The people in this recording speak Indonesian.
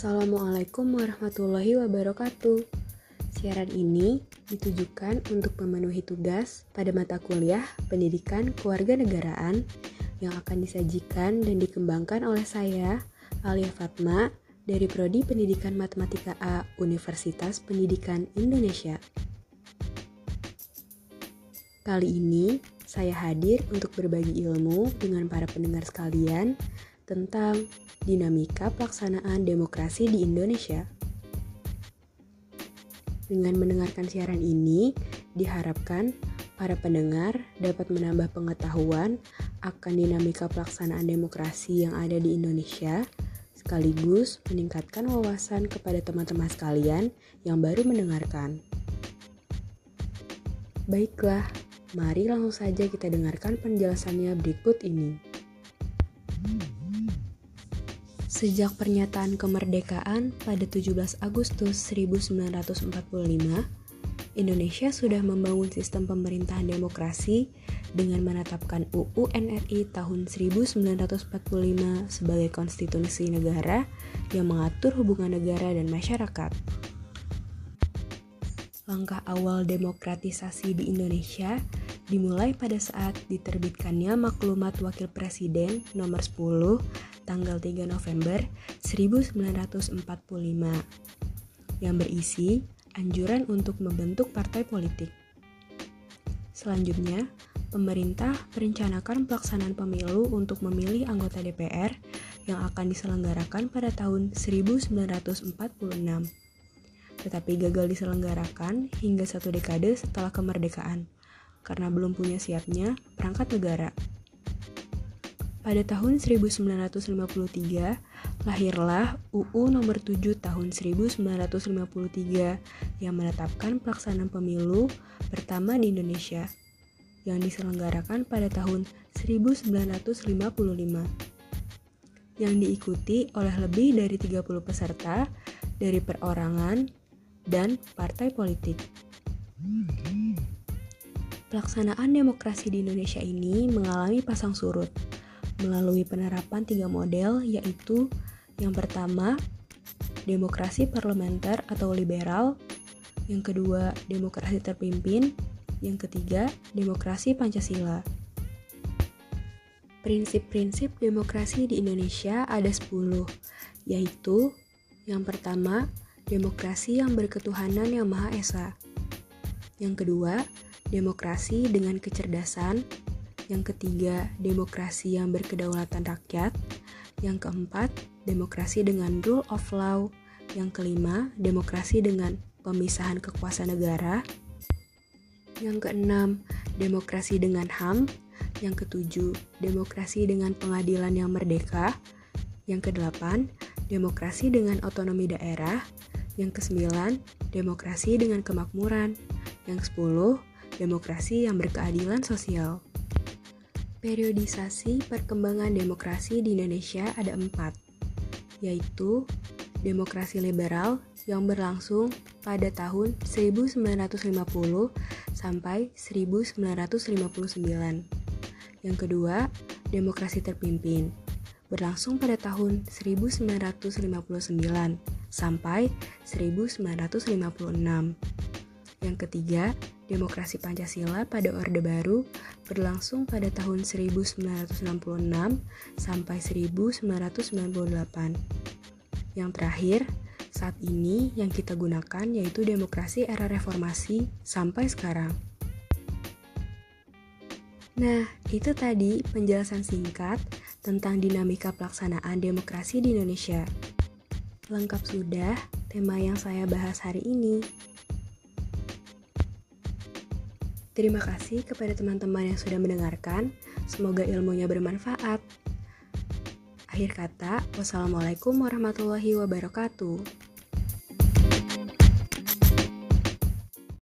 Assalamualaikum warahmatullahi wabarakatuh. Siaran ini ditujukan untuk memenuhi tugas pada mata kuliah Pendidikan Kewarganegaraan yang akan disajikan dan dikembangkan oleh saya, Alia Fatma, dari Prodi Pendidikan Matematika A Universitas Pendidikan Indonesia. Kali ini, saya hadir untuk berbagi ilmu dengan para pendengar sekalian tentang dinamika pelaksanaan demokrasi di Indonesia. Dengan mendengarkan siaran ini, diharapkan para pendengar dapat menambah pengetahuan akan dinamika pelaksanaan demokrasi yang ada di Indonesia, sekaligus meningkatkan wawasan kepada teman-teman sekalian yang baru mendengarkan. Baiklah, mari langsung saja kita dengarkan penjelasannya berikut ini. Sejak pernyataan kemerdekaan pada 17 Agustus 1945, Indonesia sudah membangun sistem pemerintahan demokrasi dengan menetapkan UU NRI tahun 1945 sebagai konstitusi negara yang mengatur hubungan negara dan masyarakat. Langkah awal demokratisasi di Indonesia dimulai pada saat diterbitkannya Maklumat Wakil Presiden nomor 10 tanggal 3 November 1945 yang berisi anjuran untuk membentuk partai politik. Selanjutnya, pemerintah merencanakan pelaksanaan pemilu untuk memilih anggota DPR yang akan diselenggarakan pada tahun 1946. Tetapi gagal diselenggarakan hingga satu dekade setelah kemerdekaan karena belum punya siapnya perangkat negara. Pada tahun 1953, lahirlah UU nomor 7 tahun 1953 yang menetapkan pelaksanaan pemilu pertama di Indonesia yang diselenggarakan pada tahun 1955 yang diikuti oleh lebih dari 30 peserta dari perorangan dan partai politik. Pelaksanaan demokrasi di Indonesia ini mengalami pasang surut melalui penerapan tiga model yaitu yang pertama demokrasi parlementer atau liberal, yang kedua demokrasi terpimpin, yang ketiga demokrasi Pancasila. Prinsip-prinsip demokrasi di Indonesia ada 10, yaitu yang pertama, demokrasi yang berketuhanan yang Maha Esa. Yang kedua, demokrasi dengan kecerdasan, yang ketiga, demokrasi yang berkedaulatan rakyat. Yang keempat, demokrasi dengan rule of law. Yang kelima, demokrasi dengan pemisahan kekuasaan negara. Yang keenam, demokrasi dengan HAM. Yang ketujuh, demokrasi dengan pengadilan yang merdeka. Yang kedelapan, demokrasi dengan otonomi daerah. Yang kesembilan, demokrasi dengan kemakmuran. Yang sepuluh, demokrasi yang berkeadilan sosial. Periodisasi perkembangan demokrasi di Indonesia ada empat, yaitu demokrasi liberal yang berlangsung pada tahun 1950 sampai 1959. Yang kedua, demokrasi terpimpin berlangsung pada tahun 1959 sampai 1956. Yang ketiga, demokrasi Pancasila pada Orde Baru berlangsung pada tahun 1966 sampai 1998. Yang terakhir, saat ini yang kita gunakan yaitu demokrasi era reformasi sampai sekarang. Nah, itu tadi penjelasan singkat tentang dinamika pelaksanaan demokrasi di Indonesia. Lengkap sudah tema yang saya bahas hari ini. Terima kasih kepada teman-teman yang sudah mendengarkan. Semoga ilmunya bermanfaat. Akhir kata, wassalamualaikum warahmatullahi wabarakatuh.